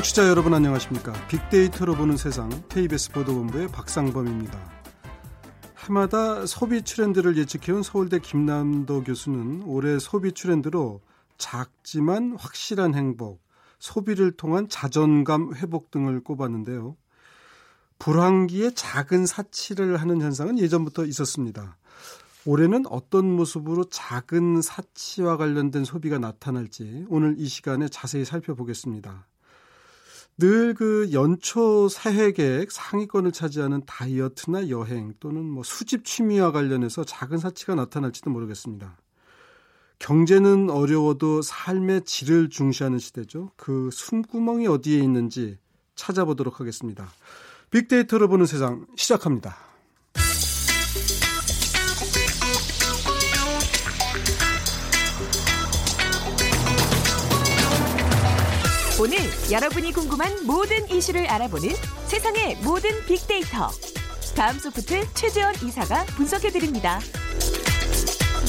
청취자 여러분 안녕하십니까? 빅데이터로 보는 세상 KBS 보도본부의 박상범입니다. 해마다 소비 트렌드를 예측해온 서울대 김남도 교수는 올해 소비 트렌드로 작지만 확실한 행복, 소비를 통한 자존감 회복 등을 꼽았는데요. 불황기에 작은 사치를 하는 현상은 예전부터 있었습니다. 올해는 어떤 모습으로 작은 사치와 관련된 소비가 나타날지 오늘 이 시간에 자세히 살펴보겠습니다. 늘 그 연초 새해 계획 상위권을 차지하는 다이어트나 여행 또는 뭐 수집 취미와 관련해서 작은 사치가 나타날지도 모르겠습니다. 경제는 어려워도 삶의 질을 중시하는 시대죠. 그 숨구멍이 어디에 있는지 찾아보도록 하겠습니다. 빅데이터로 보는 세상 시작합니다. 오늘 여러분이 궁금한 모든 이슈를 알아보는 세상의 모든 빅데이터. 다음 소프트 최재원 이사가 분석해드립니다.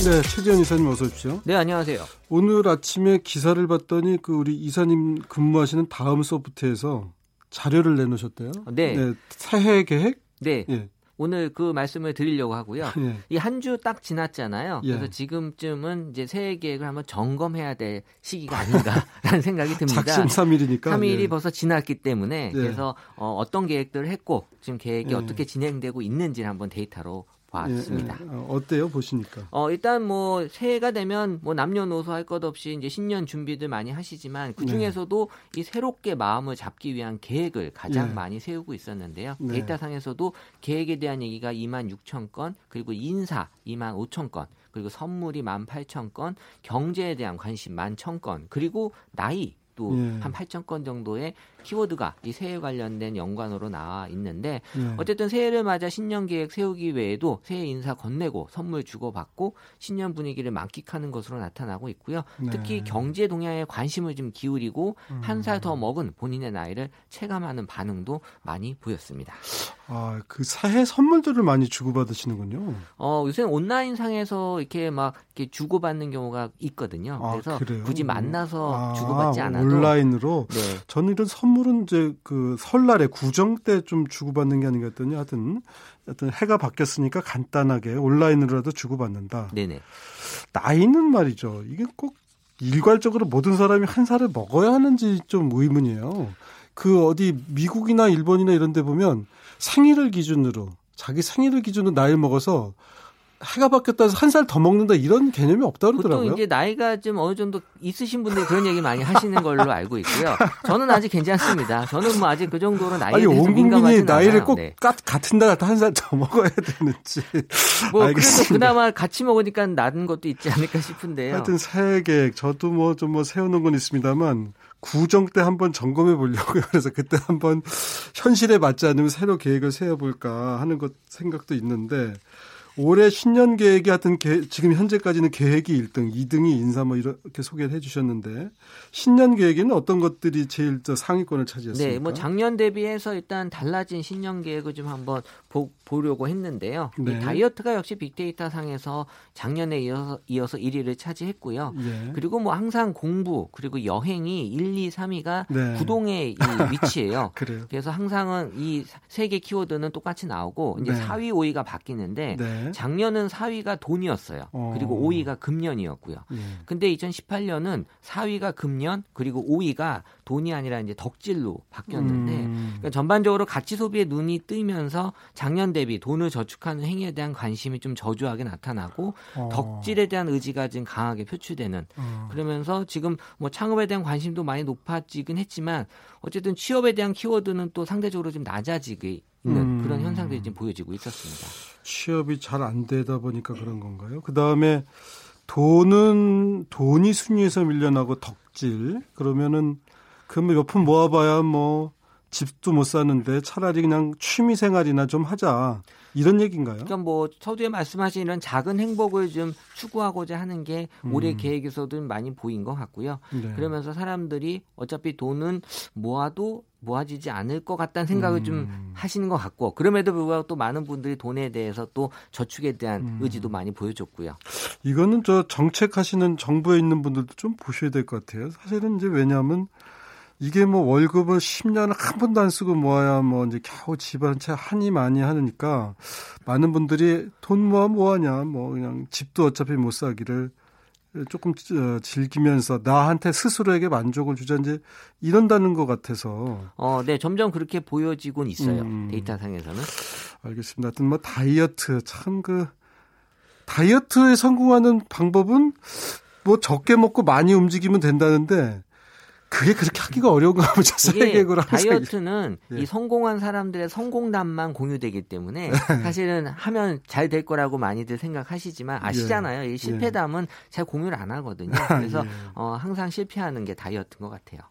네, 최재현 이사님 어서 오십시오. 네, 안녕하세요. 오늘 아침에 기사를 봤더니 그 우리 이사님 근무하시는 다음 소프트에서 자료를 내놓으셨대요. 네. 네 새해 계획? 네. 예. 오늘 그 말씀을 드리려고 하고요. 예. 이한 주 딱 지났잖아요. 예. 그래서 지금쯤은 이제 새해 계획을 한번 점검해야 될 시기가 아닌가라는 생각이 듭니다. 작심 3일이니까. 3일이 예. 벌써 지났기 때문에 예. 그래서 어, 어떤 계획들을 했고 지금 계획이 예. 어떻게 진행되고 있는지를 한번 데이터로 봤습니다. 예, 예. 어, 어때요? 보시니까. 어, 일단 뭐 새해가 되면 뭐 남녀노소 할 것 없이 이제 신년 준비들 많이 하시지만 그 중에서도 이 새롭게 마음을 잡기 위한 계획을 가장 네. 많이 세우고 있었는데요. 네. 데이터상에서도 계획에 대한 얘기가 2만 6천 건, 그리고 인사 2만 5천 건, 그리고 선물이 1만 8천 건, 경제에 대한 관심 1만 1천 건, 그리고 나이 또 예. 한 8천 건 정도의 키워드가 이 새해 관련된 연관으로 나와 있는데 예. 어쨌든 새해를 맞아 신년 계획 세우기 외에도 새해 인사 건네고 선물 주고받고 신년 분위기를 만끽하는 것으로 나타나고 있고요. 네. 특히 경제 동향에 관심을 좀 기울이고 한살 더 먹은 본인의 나이를 체감하는 반응도 많이 보였습니다. 아, 그 새해 선물들을 많이 주고받으시는군요. 어, 요새 온라인 상에서 이렇게 막 이렇게 주고받는 경우가 있거든요. 아, 그래서 그래요? 굳이 만나서 아, 주고받지 않아도 온라인으로 네. 저는 이런 선 물은 이제 그 설날에 구정 때 좀 주고받는 게 아닌가 했더니 하여튼 하여튼 해가 바뀌었으니까 간단하게 온라인으로라도 주고받는다. 네네. 나이는 말이죠. 이게 꼭 일괄적으로 모든 사람이 한 살을 먹어야 하는지 좀 의문이에요. 그 어디 미국이나 일본이나 이런 데 보면 생일을 기준으로 자기 생일을 기준으로 나이 먹어서 해가 바뀌었다 해서 한 살 더 먹는다 이런 개념이 없다 보통 그러더라고요. 이제 나이가 좀 어느 정도 있으신 분들이 그런 얘기 많이 하시는 걸로 알고 있고요. 저는 아직 괜찮습니다. 저는 뭐 아직 그 정도로 나이에 아니 대해서 민감하진 나이를. 꼭 네. 까- 같은 날 한살 더 먹어야 되는지 뭐 알겠습니다. 그나마 같이 먹으니까 나은 것도 있지 않을까 싶은데요. 하여튼 새해 계획 저도 뭐 좀뭐 세우는 건 있습니다만 구정 때 한번 점검해 보려고요. 그래서 그때 한번 현실에 맞지 않으면 새로 계획을 세워볼까 하는 것 생각도 있는데 올해 신년 계획이 하여튼 계- 지금 현재까지는 계획이 1등, 2등이 인사 뭐 이렇게 소개를 해주셨는데 신년 계획에는 어떤 것들이 제일 저 상위권을 차지했습니까? 네, 뭐 작년 대비해서 일단 달라진 신년 계획을 좀 한번 보, 보려고 했는데요. 이 네. 다이어트가 역시 빅데이터 상에서 작년에 이어서, 이어서 1위를 차지했고요. 예. 그리고 뭐 항상 공부 그리고 여행이 1, 2, 3위가 네. 구동의 이 위치예요. 그래요. 그래서 항상은 이 세 개 키워드는 똑같이 나오고 이제 네. 4위, 5위가 바뀌는데 네. 작년은 4위가 돈이었어요. 어. 그리고 5위가 금년이었고요. 예. 근데 2018년은 4위가 금년 그리고 5위가 돈이 아니라 이제 덕질로 바뀌었는데 음. 그러니까 전반적으로 가치 소비에 눈이 뜨면서 작년 대비 돈을 저축하는 행위에 대한 관심이 좀 저조하게 나타나고 어. 덕질에 대한 의지가 좀 강하게 표출되는 어. 그러면서 지금 뭐 창업에 대한 관심도 많이 높아지긴 했지만 어쨌든 취업에 대한 키워드는 또 상대적으로 좀 낮아지게 있는 음. 그런 현상들이 지금 보여지고 있었습니다. 취업이 잘 안 되다 보니까 그런 건가요? 그 다음에 돈은 돈이 순위에서 밀려나고 덕질 그러면은 그러면 몇푼 모아봐야 뭐 집도 못 사는데 차라리 그냥 취미 생활이나 좀 하자 이런 얘기인가요? 그러니까 뭐 서두에 말씀하신 이런 작은 행복을 좀 추구하고자 하는 게 올해 음. 계획에서도 많이 보인 것 같고요. 네. 그러면서 사람들이 어차피 돈은 모아도 모아지지 않을 것 같다는 생각을 음. 좀 하시는 것 같고 그럼에도 불구하고 또 많은 분들이 돈에 대해서 또 저축에 대한 음. 의지도 많이 보여줬고요. 이거는 저 정책하시는 정부에 있는 분들도 좀 보셔야 될 것 같아요. 사실은 이제 왜냐하면 이게 뭐 월급을 10년을 한 번도 안 쓰고 모아야 뭐 이제 겨우 집한채 하니 많이 하니까 많은 분들이 돈 모아 뭐하냐 뭐 그냥 집도 어차피 못 사기를 조금 어, 즐기면서 나한테 스스로에게 만족을 주자인지 이런다는 것 같아서. 어, 네, 점점 그렇게 보여지곤 있어요. 음, 데이터상에서는. 알겠습니다. 하여튼 뭐 다이어트 참 그 다이어트에 성공하는 방법은 뭐 적게 먹고 많이 움직이면 된다는데 그게 그렇게 하기가 어려운가 보죠. 세계적으로 다이어트는 예. 이 성공한 사람들의 성공담만 공유되기 때문에 네. 사실은 하면 잘 될 거라고 많이들 생각하시지만 아시잖아요. 이 예. 실패담은 잘 공유를 안 하거든요. 그래서 예. 어, 항상 실패하는 게 다이어트인 것 같아요.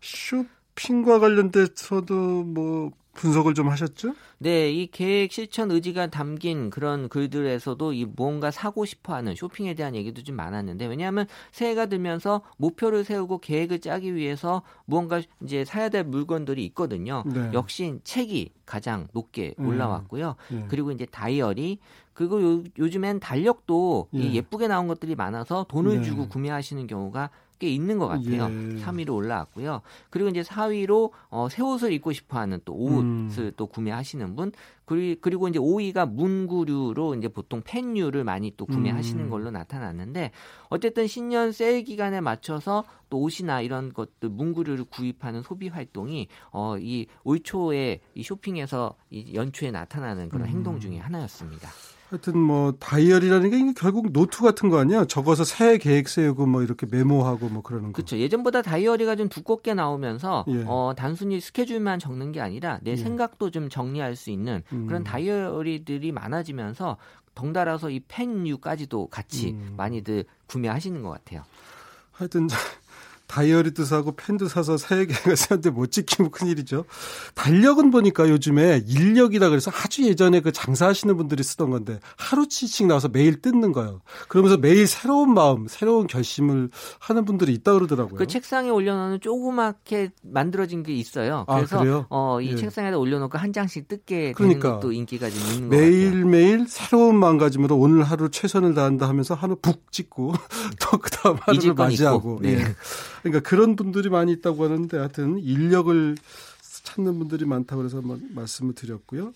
쇼핑과 관련돼서도 뭐 분석을 좀 하셨죠? 네, 이 계획 실천 의지가 담긴 그런 글들에서도 이 뭔가 사고 싶어 하는 쇼핑에 대한 얘기도 좀 많았는데 왜냐하면 새해가 들면서 목표를 세우고 계획을 짜기 위해서 무언가 이제 사야 될 물건들이 있거든요. 네. 역시 책이 가장 높게 음. 올라왔고요. 네. 그리고 이제 다이어리 그리고 요, 요즘엔 달력도 예. 예쁘게 나온 것들이 많아서 돈을 네. 주고 구매하시는 경우가 꽤 있는 것 같아요. 예. 3위로 올라왔고요. 그리고 이제 4위로 어, 새 옷을 입고 싶어하는 또 옷을 음. 또 구매하시는 분 그리고 이제 5위가 문구류로 이제 보통 펜류를 많이 또 구매하시는 음. 걸로 나타났는데 어쨌든 신년 세일 기간에 맞춰서 또 옷이나 이런 것들 문구류를 구입하는 소비 활동이 어, 이 올 초에 이 쇼핑에서 이 연초에 나타나는 그런 음. 행동 중의 하나였습니다. 하여튼 뭐 다이어리라는 게 결국 노트 같은 거 아니야? 적어서 새해 계획 세우고 뭐 이렇게 메모하고 뭐 그러는 거. 그렇죠. 예전보다 다이어리가 좀 두껍게 나오면서 예. 어 단순히 스케줄만 적는 게 아니라 내 예. 생각도 좀 정리할 수 있는 음. 그런 다이어리들이 많아지면서 덩달아서 이 펜류까지도 같이 음. 많이들 구매하시는 것 같아요. 하여튼 다이어리도 사고 펜도 사서 새해 계획을 세웠는데 못 지키면 큰일이죠. 달력은 보니까 요즘에 인력이다 그래서 아주 예전에 그 장사하시는 분들이 쓰던 건데 하루치씩 나와서 매일 뜯는 거예요. 그러면서 매일 새로운 마음, 새로운 결심을 하는 분들이 있다 그러더라고요. 그 책상에 올려놓는 조그맣게 만들어진 게 있어요. 아, 그래서 아, 어, 이 예. 책상에다 올려놓고 한 장씩 뜯게 되는 그러니까 것도 인기가 좀 있는 것 같아요. 매일매일 새로운 마음가짐으로 오늘 하루 최선을 다한다 하면서 하루 북 찍고 또 그다음 하루를 맞이하고 네. 예. 그러니까 그런 분들이 많이 있다고 하는데 하여튼 인력을 찾는 분들이 많다고 그래서 한번 말씀을 드렸고요.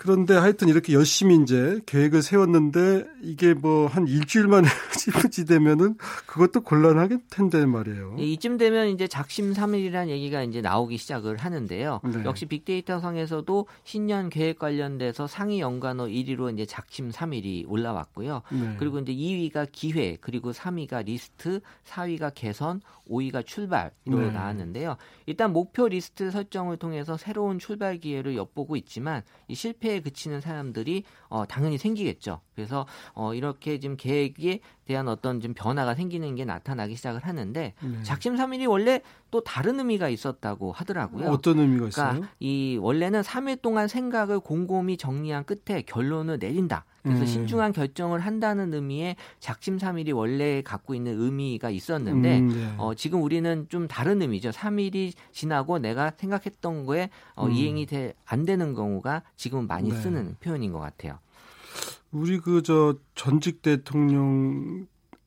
그런데 하여튼 이렇게 열심히 이제 계획을 세웠는데 이게 뭐 한 일주일 만에 지부지 되면은 그것도 곤란하게 텐데 말이에요. 예, 이쯤 되면 이제 작심삼일이라는 얘기가 이제 나오기 시작을 하는데요. 네. 역시 빅데이터 상에서도 신년 계획 관련돼서 상위 연관어 1위로 이제 작심삼일이 올라왔고요. 네. 그리고 이제 2위가 기회, 그리고 3위가 리스트, 4위가 개선, 5위가 출발 이로 네. 나왔는데요. 일단 목표 리스트 설정을 통해서 새로운 출발 기회를 엿보고 있지만 이 실패 에 그치는 사람들이 어, 당연히 생기겠죠. 그래서 어, 이렇게 지금 계획에 대한 어떤 좀 변화가 생기는 게 나타나기 시작을 하는데 네. 작심 삼일이 원래 또 다른 의미가 있었다고 하더라고요. 어떤 의미가 있어요? 그러니까 이 원래는 3일 동안 생각을 곰곰이 정리한 끝에 결론을 내린다. 그래서 음. 신중한 결정을 한다는 의미의 작심삼일이 원래 갖고 있는 의미가 있었는데 음, 네. 어, 지금 우리는 좀 다른 의미죠. 3일이 지나고 내가 생각했던 거에 어, 음. 이행이 돼, 안 되는 경우가 지금 많이 네. 쓰는 표현인 것 같아요. 우리 그 저 전직 대통령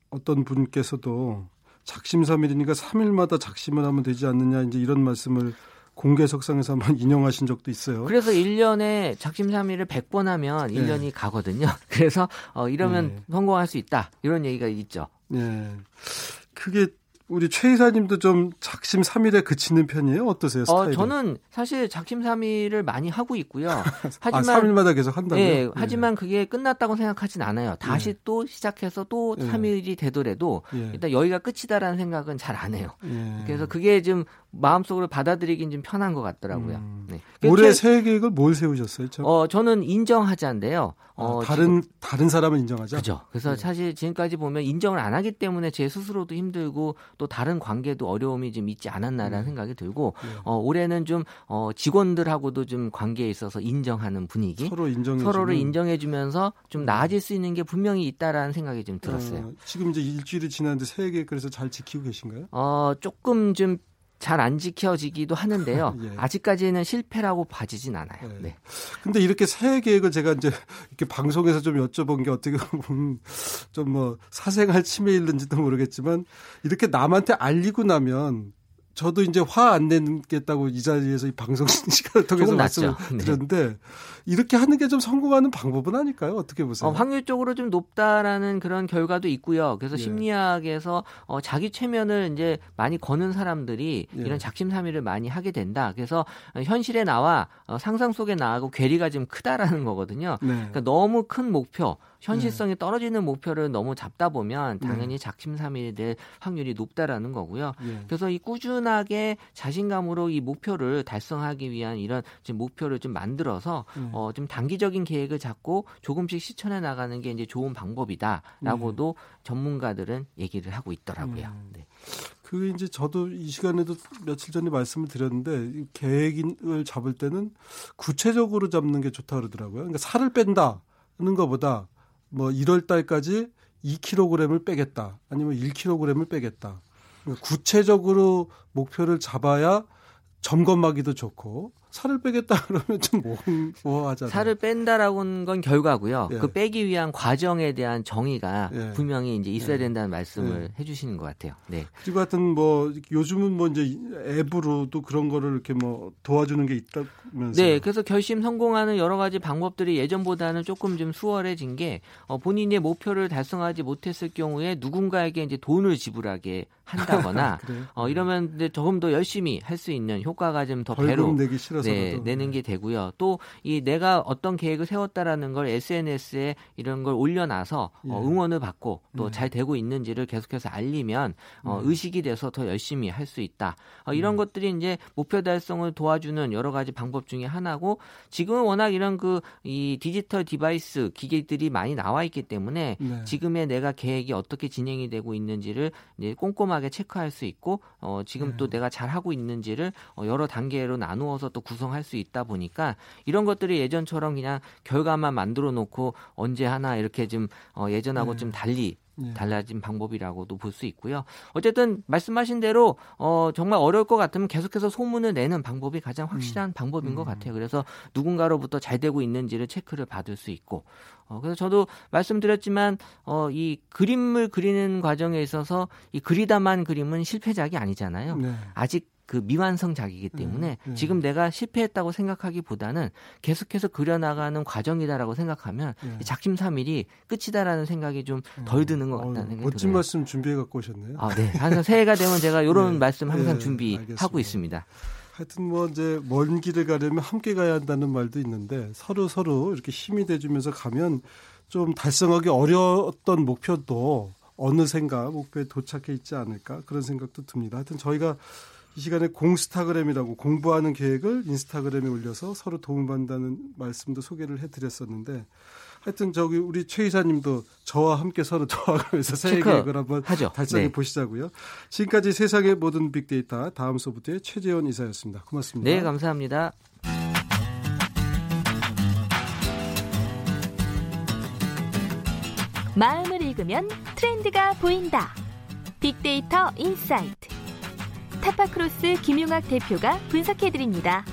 어떤 분께서도 작심삼일이니까 3일마다 작심을 하면 되지 않느냐 이제 이런 말씀을 공개석상에서 한번 인용하신 적도 있어요. 그래서 1년에 작심삼일을 100번 하면 1년이 네. 가거든요. 그래서 어 이러면 네. 성공할 수 있다. 이런 얘기가 있죠. 네. 그게 우리 최 이사님도 좀 작심 삼일에 그치는 편이에요? 어떠세요? 스타일이? 어, 저는 사실 작심 삼일을 많이 하고 있고요. 아, 하지만 아, 3일마다 계속 한다고요? 네, 네. 하지만 그게 끝났다고 생각하진 않아요. 다시 네. 또 시작해서 또 네. 3일이 되더라도 네. 일단 여기가 끝이다라는 생각은 잘 안 해요. 네. 그래서 그게 좀 마음속으로 받아들이긴 좀 편한 것 같더라고요. 음. 네. 올해 새해 계획을 뭘 세우셨어요? 저? 어, 저는 인정하자인데요. 어, 아, 다른 지금, 다른 사람은 인정하자. 그죠. 그래서 네. 사실 지금까지 보면 인정을 안 하기 때문에 제 스스로도 힘들고 또 다른 관계도 어려움이 좀 있지 않았나라는 음. 생각이 들고 네. 어, 올해는 좀 어, 직원들하고도 좀 관계에 있어서 인정하는 분위기, 서로 인정 서로를 인정해 주면서 좀 음. 나아질 수 있는 게 분명히 있다라는 생각이 좀 들었어요. 어, 지금 이제 일주일이 지났는데 새해 계획 그래서 잘 지키고 계신가요? 어, 조금 좀 잘 안 지켜지기도 하는데요. 예. 아직까지는 실패라고 봐지진 않아요. 예. 네. 근데 이렇게 새해 계획을 제가 이제 이렇게 방송에서 좀 여쭤본 게 어떻게 보면 좀 뭐 사생활 침해일는지도 모르겠지만 이렇게 남한테 알리고 나면 저도 이제 화 안 내겠다고 이 자리에서 이 방송 시간을 통해서 말씀을 네. 드렸는데 이렇게 하는 게 좀 성공하는 방법은 아닐까요? 어떻게 보세요? 어, 확률적으로 좀 높다라는 그런 결과도 있고요. 그래서 예. 심리학에서 어, 자기 최면을 이제 많이 거는 사람들이 예. 이런 작심삼일을 많이 하게 된다. 그래서 현실에 나와 어, 상상 속에 나하고 괴리가 좀 크다라는 거거든요. 네. 그러니까 너무 큰 목표, 현실성이 네. 떨어지는 목표를 너무 잡다 보면 네. 당연히 작심삼일이 될 확률이 높다라는 거고요. 예. 그래서 이 꾸준하게 자신감으로 이 목표를 달성하기 위한 이런 지금 목표를 좀 만들어서 예. 어, 좀 단기적인 계획을 잡고 조금씩 실천해 나가는 게 이제 좋은 방법이다라고도 예. 전문가들은 얘기를 하고 있더라고요. 음. 네. 그 이제 저도 이 시간에도 며칠 전에 말씀을 드렸는데 계획을 잡을 때는 구체적으로 잡는 게 좋다 그러더라고요. 그러니까 살을 뺀다는 것보다 뭐 1월 달까지 2kg을 빼겠다. 아니면 1kg을 빼겠다. 그러니까 구체적으로 목표를 잡아야 점검하기도 좋고 살을 빼겠다 그러면 좀 모호하잖아요. 살을 뺀다라고는 건 결과고요. 예. 그 빼기 위한 과정에 대한 정의가 예. 분명히 이제 있어야 예. 된다는 말씀을 예. 해주시는 것 같아요. 네. 그리고 하여튼 뭐 요즘은 뭐 이제 앱으로도 그런 거를 이렇게 뭐 도와주는 게 있다면서. 네, 그래서 결심 성공하는 여러 가지 방법들이 예전보다는 조금 좀 수월해진 게 어, 본인의 목표를 달성하지 못했을 경우에 누군가에게 이제 돈을 지불하게 한다거나 어, 이러면 이제 조금 더 열심히 할 수 있는 효과가 좀 더 배로 내기 싫어서 네, 내는 게 되고요. 또 이 내가 어떤 계획을 세웠다라는 걸 SNS에 이런 걸 올려놔서 어, 예. 어, 응원을 받고 또잘 네. 되고 있는지를 계속해서 알리면 어, 네. 의식이 돼서 더 열심히 할 수 있다. 어, 이런 네. 것들이 이제 목표 달성을 도와주는 여러 가지 방법 중에 하나고 지금은 워낙 이런 그 이 디지털 device 기기들이 많이 나와 있기 때문에 네. 지금의 내가 계획이 어떻게 진행이 되고 있는지를 이제 꼼꼼하게 체크할 수 있고 어, 지금 네. 또 내가 잘 하고 있는지를 어, 여러 단계로 나누어서 또 구성할 수 있다 보니까 이런 것들이 예전처럼 그냥 결과만 만들어 놓고 언제 하나 이렇게 좀 어, 예전하고 네. 좀 달리 네. 달라진 방법이라고도 볼 수 있고요. 어쨌든 말씀하신 대로 어 정말 어려울 것 같으면 계속해서 소문을 내는 방법이 가장 확실한 음. 방법인 음. 것 같아요. 그래서 누군가로부터 잘 되고 있는지를 체크를 받을 수 있고 어 그래서 저도 말씀드렸지만 어 이 그림을 그리는 과정에 있어서 이 그리다만 그림은 실패작이 아니잖아요. 네. 아직 그 미완성작이기 음, 때문에 음, 음. 지금 내가 실패했다고 생각하기보다는 계속해서 그려나가는 과정이다라고 생각하면 음. 작심삼일이 끝이다라는 생각이 좀덜 음. 드는 것 같다는 어, 생각이 멋진 들어요. 말씀 준비해 갖고 오셨네요. 아, 네. 항상 새해가 되면 제가 이런 네. 말씀 항상 네, 준비하고 알겠습니다. 있습니다. 하여튼 뭐 이제 먼 길을 가려면 함께 가야 한다는 말도 있는데 서로 서로 이렇게 힘이 돼주면서 가면 좀 달성하기 어려웠던 목표도 어느샌가 목표에 도착해 있지 않을까 그런 생각도 듭니다. 하여튼 저희가 이 시간에 공스타그램이라고 공부하는 계획을 인스타그램에 올려서 서로 도움받는다는 말씀도 소개를 해드렸었는데 하여튼 저기 우리 최 이사님도 저와 함께 서로 도와가면서 새 계획을 한번 하죠. 달성해 네. 보시자고요. 지금까지 세상의 모든 빅데이터 다음 소프트의 최재원 이사였습니다. 고맙습니다. 네, 감사합니다. 마음을 읽으면 트렌드가 보인다. 빅데이터 insight. 타파크로스 김용학 대표가 분석해드립니다.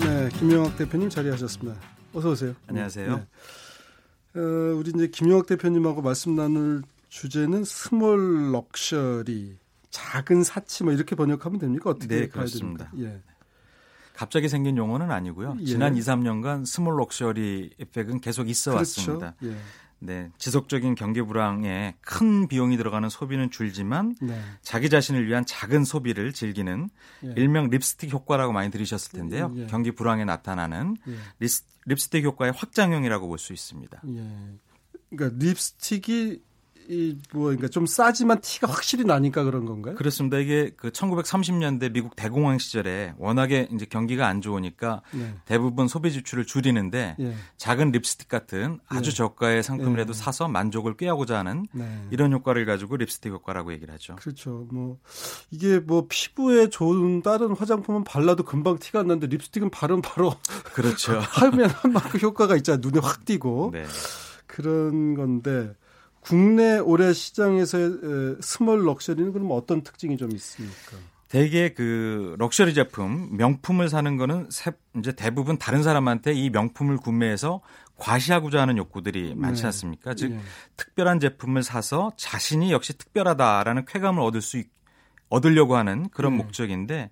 네, 김용학 대표님 자리하셨습니다. 어서 오세요. 안녕하세요. 네. 어, 우리 이제 김용학 대표님하고 말씀 나눌 주제는 small luxury, 작은 사치 뭐 이렇게 번역하면 됩니까? 어떻게 네, 그렇습니다. 예. 갑자기 생긴 용어는 아니고요. 예. 지난 2, 3년간 small luxury effect은 계속 있어 그렇죠. 왔습니다. 예. 네, 지속적인 경기 불황에 큰 비용이 들어가는 소비는 줄지만 네. 자기 자신을 위한 작은 소비를 즐기는 예. 일명 립스틱 효과라고 많이 들으셨을 텐데요. 예. 경기 불황에 나타나는 예. 립스, 립스틱 효과의 확장형이라고 볼 수 있습니다. 예. 그러니까 립스틱이 이 뭐 그러니까 좀 싸지만 티가 확실히 나니까 그런 건가요? 그렇습니다. 이게 그 1930년대 미국 대공황 시절에 워낙에 이제 경기가 안 좋으니까 네. 대부분 소비 지출을 줄이는데 네. 작은 립스틱 같은 아주 네. 저가의 상품이라도 네. 사서 만족을 꾀하고자 하는 네. 이런 효과를 가지고 립스틱 효과라고 얘기를 하죠. 그렇죠. 뭐 이게 뭐 피부에 좋은 다른 화장품은 발라도 금방 티가 안 나는데 립스틱은 바르면 바로 그렇죠. 하면 한 만큼 효과가 있잖아요. 눈에 확 띄고. 네. 그런 건데 국내 올해 시장에서의 small luxury는 그럼 어떤 특징이 좀 있습니까? 대개 그 럭셔리 제품, 명품을 사는 거는 이제 대부분 다른 사람한테 이 명품을 구매해서 과시하고자 하는 욕구들이 많지 네. 않습니까? 즉 네. 특별한 제품을 사서 자신이 역시 특별하다라는 쾌감을 얻을 수 얻으려고 하는 그런 네. 목적인데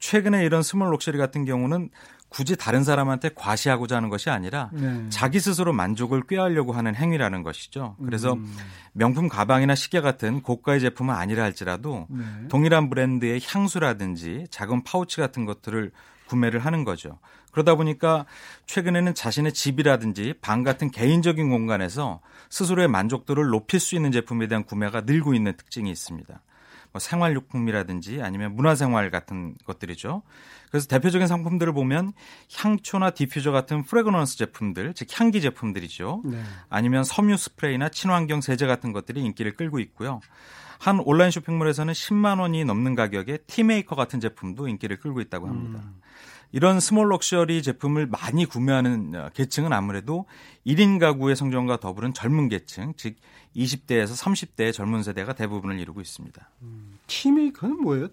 최근에 이런 small luxury 같은 경우는 굳이 다른 사람한테 과시하고자 하는 것이 아니라 네. 자기 스스로 만족을 꾀하려고 하는 행위라는 것이죠. 그래서 음. 명품 가방이나 시계 같은 고가의 제품은 아니라 할지라도 네. 동일한 브랜드의 향수라든지 작은 파우치 같은 것들을 구매를 하는 거죠. 그러다 보니까 최근에는 자신의 집이라든지 방 같은 개인적인 공간에서 스스로의 만족도를 높일 수 있는 제품에 대한 구매가 늘고 있는 특징이 있습니다. 뭐 생활용품이라든지 아니면 문화생활 같은 것들이죠. 그래서 대표적인 상품들을 보면 향초나 디퓨저 같은 fragrance 제품들, 즉 향기 제품들이죠. 네. 아니면 섬유 스프레이나 친환경 세제 같은 것들이 인기를 끌고 있고요. 한 온라인 쇼핑몰에서는 10만 원이 넘는 가격의 tea maker 같은 제품도 인기를 끌고 있다고 합니다. 음. 이런 small luxury 제품을 많이 구매하는 어, 계층은 아무래도 1인 가구의 성장과 더불은 젊은 계층, 즉 20대에서 30대의 젊은 세대가 대부분을 이루고 있습니다. 음, tea maker는 뭐예요?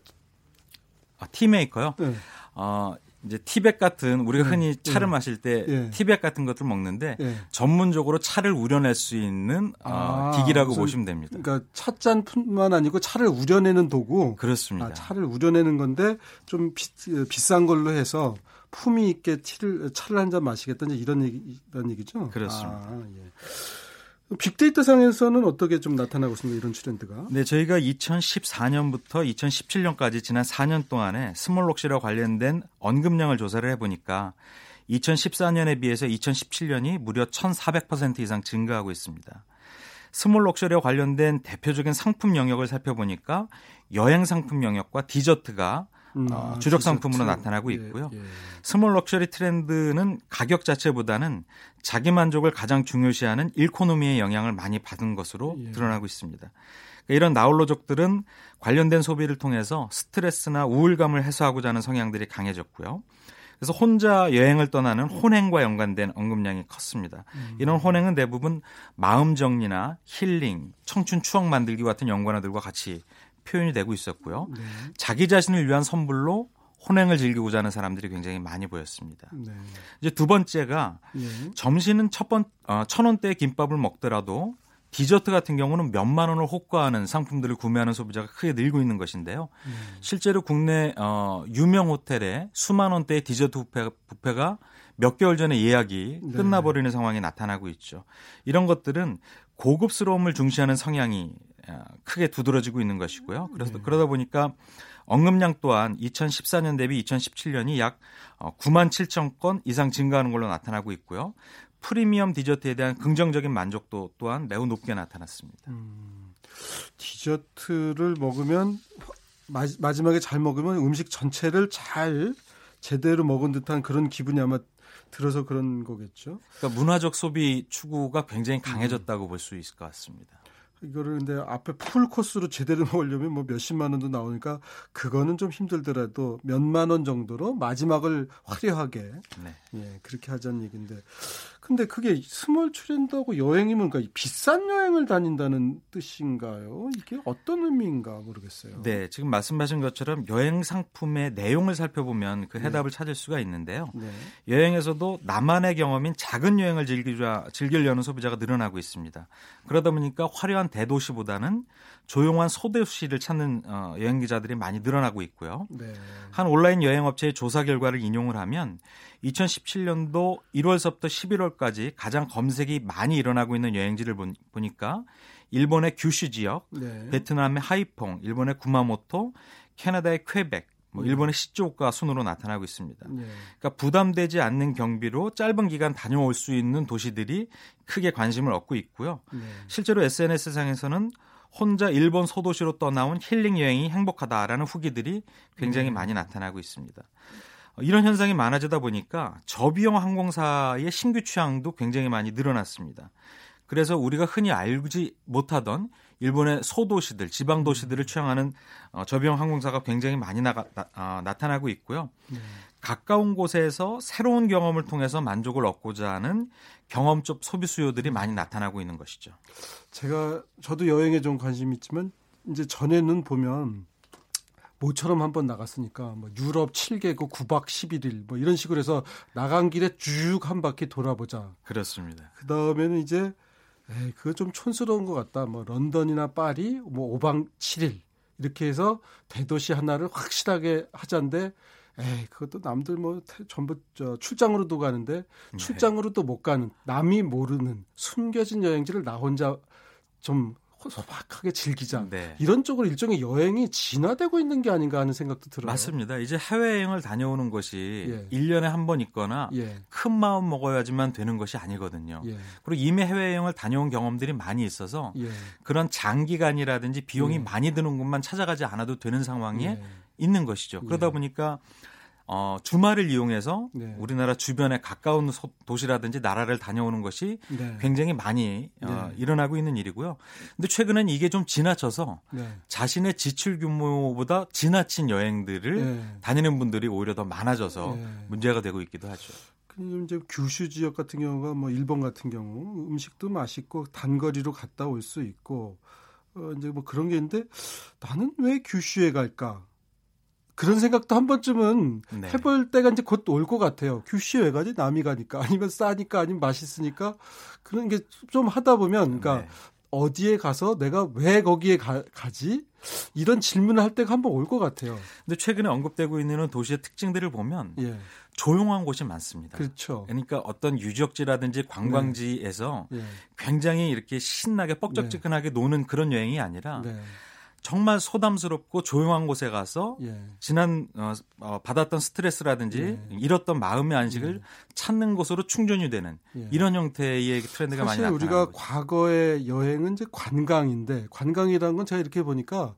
아, tea maker요? 네. 어, 이제 티백 같은 우리가 네. 흔히 차를 네. 마실 때 네. 티백 같은 것들 먹는데 네. 전문적으로 차를 우려낼 수 있는 어, 아, 기기라고 보시면 됩니다. 그러니까 찻잔뿐만 아니고 차를 우려내는 도구. 그렇습니다. 아, 차를 우려내는 건데 좀 비, 비싼 걸로 해서 품위 있게 tea를 차를 한 잔 마시겠다 이런 얘기 이런 얘기죠. 그렇습니다. 아, 예. 빅데이터 상에서는 어떻게 좀 나타나고 있습니까? 이런 트렌드가? 네, 저희가 2014년부터 2017년까지 지난 4년 동안에 small luxury와 관련된 언급량을 조사를 해보니까 2014년에 비해서 2017년이 무려 1,400% 이상 증가하고 있습니다. small luxury와 관련된 대표적인 상품 영역을 살펴보니까 여행 상품 영역과 디저트가 음, 어, 아, 주력 상품으로 나타나고 예, 있고요. 예, 예. small luxury 트렌드는 가격 자체보다는 자기 만족을 가장 중요시하는 일코노미의 영향을 많이 받은 것으로 예. 드러나고 있습니다. 그러니까 이런 나홀로족들은 관련된 소비를 통해서 스트레스나 우울감을 해소하고자 하는 성향들이 강해졌고요. 그래서 혼자 여행을 떠나는 혼행과 연관된 언급량이 컸습니다. 음. 이런 혼행은 대부분 마음 정리나 힐링, 청춘 추억 만들기 같은 연관어들과 같이 표현이 되고 있었고요. 네. 자기 자신을 위한 선물로 혼행을 즐기고자 하는 사람들이 굉장히 많이 보였습니다. 네. 이제 두 번째가 네. 점심은 첫번 어, 천 원대의 김밥을 먹더라도 디저트 같은 경우는 몇만 원을 호가하는 상품들을 구매하는 소비자가 크게 늘고 있는 것인데요. 음. 실제로 국내 어, 유명 호텔에 수만 원대의 디저트 뷔페, 뷔페가 몇 개월 전에 예약이 네. 끝나버리는 상황이 나타나고 있죠. 이런 것들은 고급스러움을 중시하는 성향이 어, 크게 두드러지고 있는 것이고요. 그래서 네. 그러다 보니까 언급량 또한 2014년 대비 2017년이 약 9만 어, 7천 건 이상 증가하는 걸로 나타나고 있고요. 프리미엄 디저트에 대한 긍정적인 만족도 또한 매우 높게 나타났습니다. 음, 디저트를 먹으면 마, 마지막에 잘 먹으면 음식 전체를 잘 제대로 먹은 듯한 그런 기분이 아마 들어서 그런 거겠죠. 그러니까 문화적 소비 추구가 굉장히 강해졌다고 음. 볼수 있을 것 같습니다. 이거를 근데 앞에 풀 코스로 제대로 먹으려면 뭐 몇십만 원도 나오니까 그거는 좀 힘들더라도 몇만 원 정도로 마지막을 화려하게 네. 예, 그렇게 하자는 얘기인데 근데 그게 small 트렌드하고 여행이면 그러니까 비싼 여행을 다닌다는 뜻인가요? 이게 어떤 의미인가 모르겠어요. 네, 지금 말씀하신 것처럼 여행 상품의 내용을 살펴보면 그 네. 해답을 네. 찾을 수가 있는데요. 네. 여행에서도 나만의 경험인 작은 여행을 즐기자, 즐기려는 소비자가 늘어나고 있습니다. 그러다 보니까 화려한 대도시보다는 조용한 소도시를 찾는 어, 여행 기자들이 많이 늘어나고 있고요. 네. 한 온라인 여행 업체의 조사 결과를 인용을 하면 2017년도 1월서부터 11월까지 가장 검색이 많이 일어나고 있는 여행지를 보니까 일본의 규슈 지역, 네. 베트남의 하이퐁, 일본의 구마모토, 캐나다의 퀘벡, 뭐 네. 일본의 시즈오카 순으로 나타나고 있습니다. 네. 그러니까 부담되지 않는 경비로 짧은 기간 다녀올 수 있는 도시들이 크게 관심을 얻고 있고요. 네. 실제로 SNS상에서는 혼자 일본 소도시로 떠나온 힐링 여행이 행복하다라는 후기들이 굉장히 네. 많이 나타나고 있습니다. 이런 현상이 많아지다 보니까 저비용 항공사의 신규 취향도 굉장히 많이 늘어났습니다. 그래서 우리가 흔히 알지 못하던 일본의 소도시들, 지방 도시들을 취향하는 어, 저비용 항공사가 굉장히 많이 나가, 나, 어, 타나고 있고요. 네. 가까운 곳에서 새로운 경험을 통해서 만족을 얻고자 하는 경험적 소비 수요들이 많이 나타나고 있는 것이죠. 제가 저도 여행에 좀 관심이 있지만 이제 전에는 보면 모처럼 한 번 나갔으니까 뭐 유럽 7개국 9박 11일 뭐 이런 식으로 해서 나간 길에 쭉 한 바퀴 돌아보자. 그렇습니다. 그 다음에는 이제 에이, 그거 좀 촌스러운 것 같다. 뭐 런던이나 파리 뭐 5박 7일 이렇게 해서 대도시 하나를 확실하게 하자인데 에이 그것도 남들 뭐 전부 저 출장으로도 가는데 네. 출장으로도 못 가는 남이 모르는 숨겨진 여행지를 나 혼자 좀 소박하게 즐기자. 네. 이런 쪽으로 일종의 여행이 진화되고 있는 게 아닌가 하는 생각도 들어요. 맞습니다. 이제 해외여행을 다녀오는 것이 예. 1년에 한 번 있거나 예. 큰 마음 먹어야지만 되는 것이 아니거든요. 예. 그리고 이미 해외여행을 다녀온 경험들이 많이 있어서 예. 그런 장기간이라든지 비용이 예. 많이 드는 곳만 찾아가지 않아도 되는 상황에 예. 있는 것이죠. 그러다 보니까 어, 주말을 이용해서 네. 우리나라 주변에 가까운 도시라든지 나라를 다녀오는 것이 네. 굉장히 많이 어, 네. 일어나고 있는 일이고요. 근데 최근엔 이게 좀 지나쳐서 네. 자신의 지출 규모보다 지나친 여행들을 네. 다니는 분들이 오히려 더 많아져서 네. 문제가 되고 있기도 하죠. 이제 규슈 지역 같은 경우가 뭐 일본 같은 경우 음식도 맛있고 단거리로 갔다 올 수 있고 어, 이제 뭐 그런 게 있는데 나는 왜 규슈에 갈까? 그런 생각도 한 번쯤은 네. 해볼 때가 이제 곧 올 것 같아요. 규슈 왜 가지? 남이 가니까 아니면 싸니까 아니면 맛있으니까 그런 게 좀 하다 보면 그러니까 네. 어디에 가서 내가 왜 거기에 가, 지 이런 질문을 할 때가 한번 올 것 같아요. 근데 최근에 언급되고 있는 도시의 특징들을 보면 예. 조용한 곳이 많습니다. 그렇죠. 그러니까 어떤 유적지라든지 관광지에서 네. 예. 굉장히 이렇게 신나게 뻑적지근하게 네. 노는 그런 여행이 아니라 네. 정말 소담스럽고 조용한 곳에 가서 예. 지난 어, 어, 받았던 스트레스라든지 예. 잃었던 마음의 안식을 예. 찾는 곳으로 충전이 되는 예. 이런 형태의 트렌드가 많이 나타나고 우리가 거죠. 과거의 여행은 이제 관광인데 관광이라는 건 제가 이렇게 보니까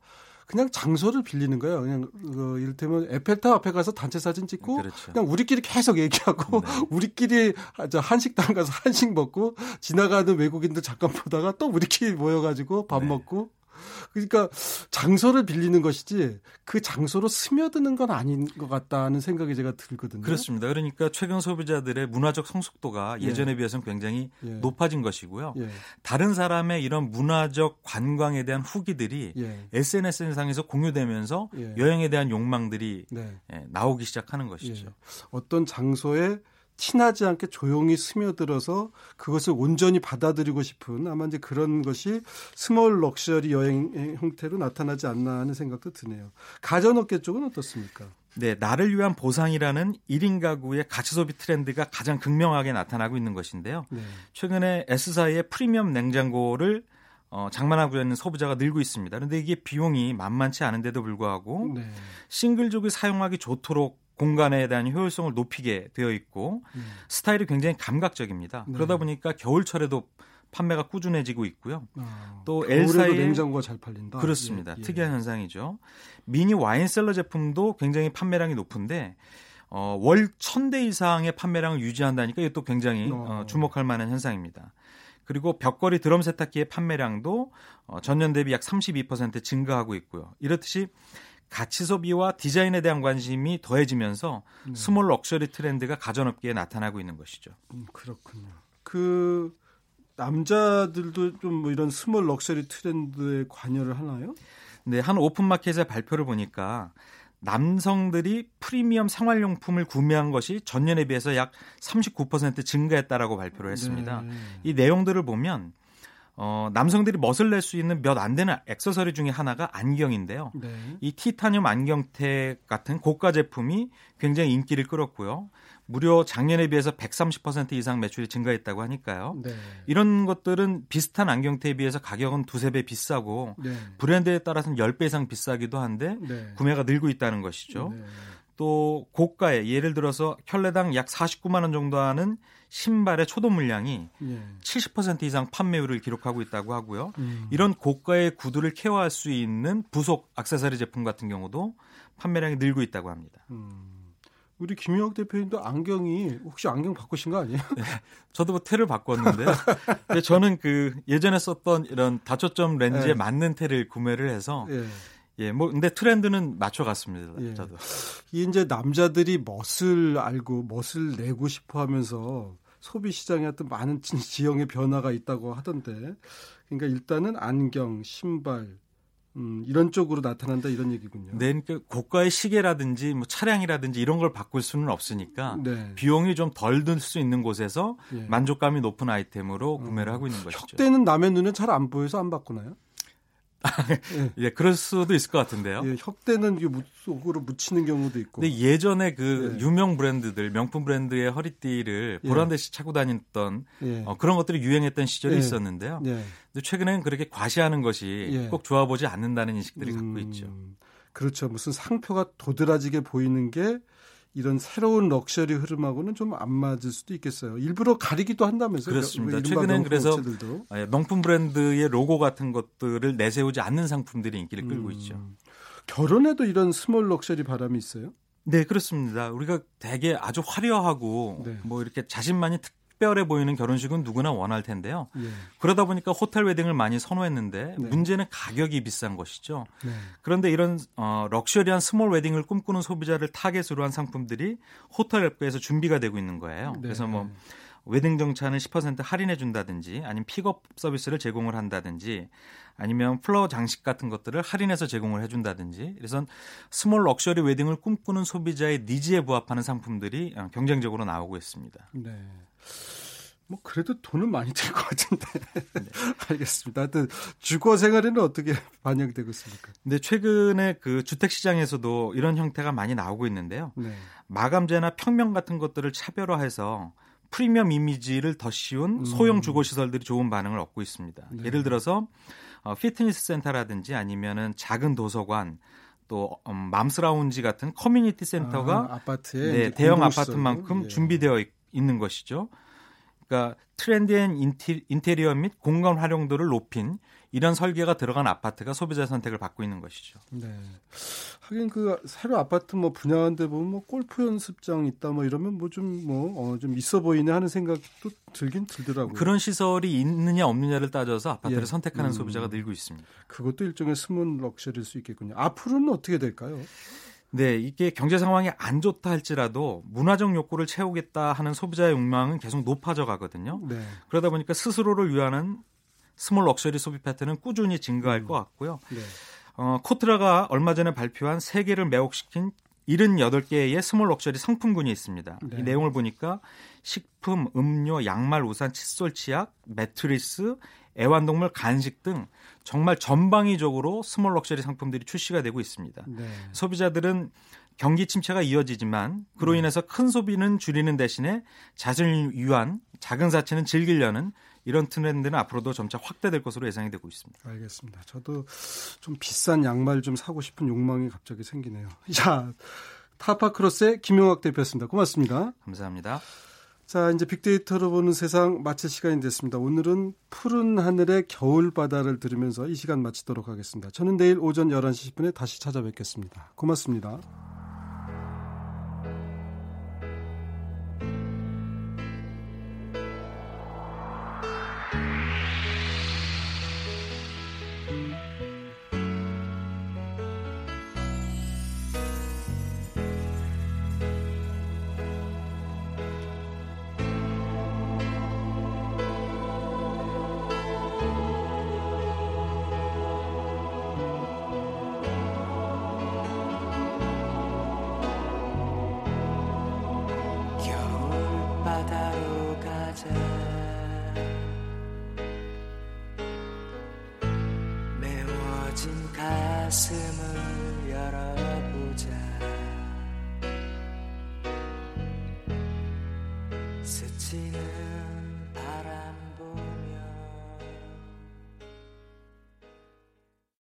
그냥 장소를 빌리는 거예요. 그냥 그 이를테면 에펠탑 앞에 가서 단체 사진 찍고 그렇죠. 그냥 우리끼리 계속 얘기하고 네. 우리끼리 한식당 가서 한식 먹고 지나가는 외국인들 잠깐 보다가 또 우리끼리 모여가지고 밥 네. 먹고 그러니까 장소를 빌리는 것이지 그 장소로 스며드는 건 아닌 것 같다는 생각이 제가 들거든요. 그렇습니다. 그러니까 최근 소비자들의 문화적 성숙도가 예. 전에 비해서는 굉장히 예. 높아진 것이고요. 예. 다른 사람의 이런 문화적 관광에 대한 후기들이 예. SNS상에서 공유되면서 예. 여행에 대한 욕망들이 네. 예, 나오기 시작하는 것이죠. 어떤 장소에 친하지 않게 조용히 스며들어서 그것을 온전히 받아들이고 싶은 아마 이제 그런 것이 small luxury 여행 형태로 나타나지 않나 하는 생각도 드네요. 가전업계 쪽은 어떻습니까? 네, 나를 위한 보상이라는 1인 가구의 가치 소비 트렌드가 가장 극명하게 나타나고 있는 것인데요. 네. 최근에 S사의 프리미엄 냉장고를 어, 장만하고 있는 소비자가 늘고 있습니다. 그런데 이게 비용이 만만치 않은데도 불구하고 네. 싱글족이 사용하기 좋도록 공간에 대한 효율성을 높이게 되어 있고 음. 스타일이 굉장히 감각적입니다. 네. 그러다 보니까 겨울철에도 판매가 꾸준해지고 있고요. 아, 또 엘사의 냉장고가 잘 팔린다. 그렇습니다. 예, 예. 특이한 현상이죠. 미니 와인셀러 제품도 굉장히 판매량이 높은데 어, 월 1000대 이상의 판매량을 유지한다니까 이것도 굉장히 어. 어, 주목할 만한 현상입니다. 그리고 벽걸이 드럼 세탁기의 판매량도 어, 전년 대비 약 32% 증가하고 있고요. 이렇듯이 가치 소비와 디자인에 대한 관심이 더해지면서 네. small luxury 트렌드가 가전업계에 나타나고 있는 것이죠. 음, 그렇군요. 그 남자들도 좀 뭐 이런 small luxury 트렌드에 관여를 하나요? 네, 한 오픈마켓의 발표를 보니까 남성들이 프리미엄 생활용품을 구매한 것이 전년에 비해서 약 39% 증가했다라고 발표를 했습니다. 네. 이 내용들을 보면 어, 남성들이 멋을 낼 수 있는 몇 안 되는 액세서리 중에 하나가 안경인데요. 네. 이 티타늄 안경테 같은 고가 제품이 굉장히 인기를 끌었고요. 무려 작년에 비해서 130% 이상 매출이 증가했다고 하니까요. 네. 이런 것들은 비슷한 안경테에 비해서 가격은 두세 배 비싸고 네. 브랜드에 따라서는 10배 이상 비싸기도 한데 네. 구매가 늘고 있다는 것이죠. 네. 또 고가의 예를 들어서 켤레당 약 49만 원 정도 하는 신발의 초도 물량이 예. 70% 이상 판매율을 기록하고 있다고 하고요. 음. 이런 고가의 구두를 케어할 수 있는 부속 악세사리 제품 같은 경우도 판매량이 늘고 있다고 합니다. 음. 우리 김영학 대표님도 안경이 혹시 안경 바꾸신 거 아니에요? 네, 저도 뭐 테를 바꿨는데 저는 그 예전에 썼던 이런 다초점 렌즈에 네. 맞는 테를 구매를 해서 예. 예, 뭐 근데 트렌드는 맞춰갔습니다. 예. 저도. 이 이제 남자들이 멋을 알고 멋을 내고 싶어 하면서 소비 시장에 어떤 많은 지형의 변화가 있다고 하던데, 그러니까 일단은 안경, 신발, 음, 이런 쪽으로 나타난다 이런 얘기군요. 네, 그러니까 고가의 시계라든지 뭐 차량이라든지 이런 걸 바꿀 수는 없으니까 네. 비용이 좀 덜 들 수 있는 곳에서 예. 만족감이 높은 아이템으로 구매를 음. 하고 있는 것이죠. 혁대는 남의 눈에 잘 안 보여서 안 바꾸나요? 예. 예, 그럴 수도 있을 것 같은데요. 예, 혁대는 이게 속으로 묻히는 경우도 있고. 근데 예전에 그 예. 유명 브랜드들, 명품 브랜드의 허리띠를 예. 보란 듯이 차고 다녔던 예. 어, 그런 것들이 유행했던 시절이 예. 있었는데요. 근데 최근에는 그렇게 과시하는 것이 꼭 좋아 보지 않는다는 인식들이 음, 갖고 있죠. 그렇죠. 무슨 상표가 도드라지게 보이는 게 이런 새로운 럭셔리 흐름하고는 좀 안 맞을 수도 있겠어요. 일부러 가리기도 한다면서요. 그렇습니다. 최근엔 그래서 업체들도. 명품 브랜드의 로고 같은 것들을 내세우지 않는 상품들이 인기를 끌고 음. 있죠. 결혼에도 이런 small luxury 바람이 있어요? 네, 그렇습니다. 우리가 되게 아주 화려하고 네. 뭐 이렇게 자신만이 특 특별해 보이는 결혼식은 누구나 원할 텐데요. 예. 그러다 보니까 호텔 wedding을 많이 선호했는데 네. 문제는 가격이 비싼 것이죠. 네. 그런데 이런 어, luxury한 small wedding을 꿈꾸는 소비자를 타겟으로 한 상품들이 호텔 업계에서 준비가 되고 있는 거예요. 네. 그래서 뭐 웨딩 정차는 10% 할인해 준다든지 아니면 픽업 서비스를 제공을 한다든지 아니면 flower 장식 같은 것들을 할인해서 제공을 해준다든지 그래서 small luxury wedding을 꿈꾸는 소비자의 needs에 부합하는 상품들이 어, 경쟁적으로 나오고 있습니다. 네. 뭐 그래도 돈은 많이 들 것 같은데 네. 알겠습니다. 하여튼 주거 생활에는 어떻게 반영되고 있습니까? 근데 최근에 그 주택 시장에서도 이런 형태가 많이 나오고 있는데요. 네. 마감재나 평면 같은 것들을 차별화해서 프리미엄 이미지를 더 씌운 음. 소형 주거 시설들이 좋은 반응을 얻고 있습니다. 네. 예를 들어서 어, 피트니스 센터라든지 아니면은 작은 도서관 또 음, mom's lounge 같은 커뮤니티 센터가 아, 파트에 네, 대형 아파트만큼 예. 준비되어 있, 있는 것이죠. 그러니까 trendy한 인테리어 및 공간 활용도를 높인 이런 설계가 들어간 아파트가 소비자 선택을 받고 있는 것이죠. 네. 하긴 그 새로 아파트 뭐 분양한데 보면 뭐 골프 연습장 있다 뭐 이러면 뭐 좀 뭐좀 어, 있어 보이네 하는 생각도 들긴 들더라고요. 그런 시설이 있느냐 없느냐를 따져서 아파트를 예. 선택하는 음. 소비자가 늘고 있습니다. 그것도 일종의 스문 럭셔리일 수 있겠군요. 앞으로는 어떻게 될까요? 네, 이게 경제 상황이 안 좋다 할지라도 문화적 욕구를 채우겠다 하는 소비자의 욕망은 계속 높아져 가거든요. 네. 그러다 보니까 스스로를 위하는 small luxury 소비 패턴은 꾸준히 증가할 음. 것 같고요. 네. 어, 코트라가 얼마 전에 발표한 세계를 매혹시킨 78개의 small luxury 상품군이 있습니다. 네. 이 내용을 보니까 식품, 음료, 양말, 우산, 칫솔, 치약, 매트리스, 애완동물, 간식 등 정말 전방위적으로 small luxury 상품들이 출시가 되고 있습니다. 네. 소비자들은 경기 침체가 이어지지만 그로 네. 인해서 큰 소비는 줄이는 대신에 자신을 위한 작은 사치는 즐기려는 이런 트렌드는 앞으로도 점차 확대될 것으로 예상이 되고 있습니다. 알겠습니다. 저도 좀 비싼 양말 좀 사고 싶은 욕망이 갑자기 생기네요. 자, 타파크로스의 김용학 대표였습니다. 고맙습니다. 감사합니다. 자, 이제 빅데이터로 보는 세상 마칠 시간이 됐습니다. 오늘은 푸른 하늘의 겨울 바다를 들으면서 이 시간 마치도록 하겠습니다. 저는 내일 오전 11시 10분에 다시 찾아뵙겠습니다. 고맙습니다. 스치는 바람